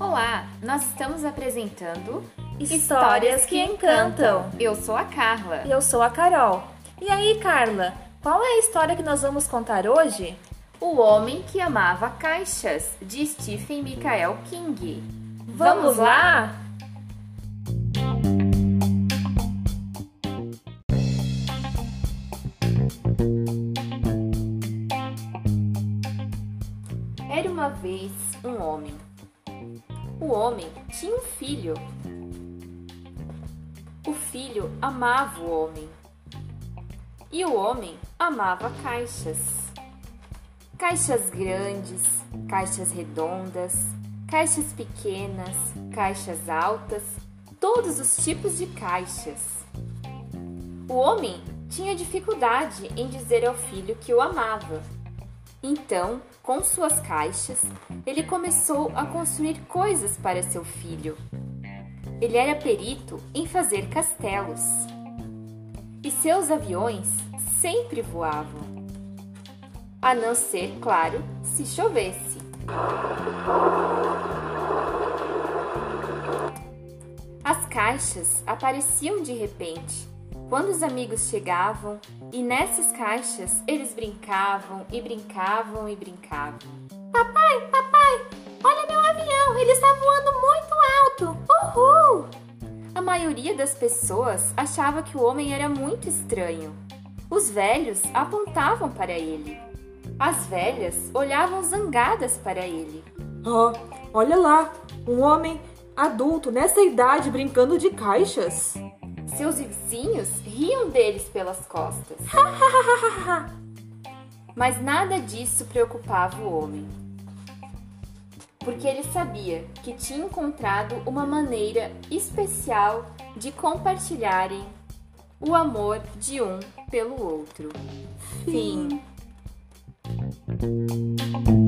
Olá, nós estamos apresentando Histórias que Encantam. Eu sou a Carla. E eu sou a Carol. E aí, Carla, qual é a história que nós vamos contar hoje? O Homem que Amava Caixas, de Stephen Michael King. Vamos lá? Era uma vez um homem. O homem tinha um filho. O filho amava o homem. E o homem amava caixas. Caixas grandes, caixas redondas, caixas pequenas, caixas altas, todos os tipos de caixas. O homem tinha dificuldade em dizer ao filho que o amava. Então, com suas caixas, ele começou a construir coisas para seu filho. Ele era perito em fazer castelos. E seus aviões sempre voavam. A não ser, claro, se chovesse. As caixas apareciam de repente quando os amigos chegavam e nessas caixas eles brincavam e brincavam e brincavam. Papai, papai, olha meu avião, ele está voando muito alto. Uhul! A maioria das pessoas achava que o homem era muito estranho. Os velhos apontavam para ele. As velhas olhavam zangadas para ele. Oh, olha lá, um homem adulto nessa idade brincando de caixas. Seus vizinhos riam deles pelas costas. Mas nada disso preocupava o homem. Porque ele sabia que tinha encontrado uma maneira especial de compartilharem o amor de um pelo outro. Fim. Fim.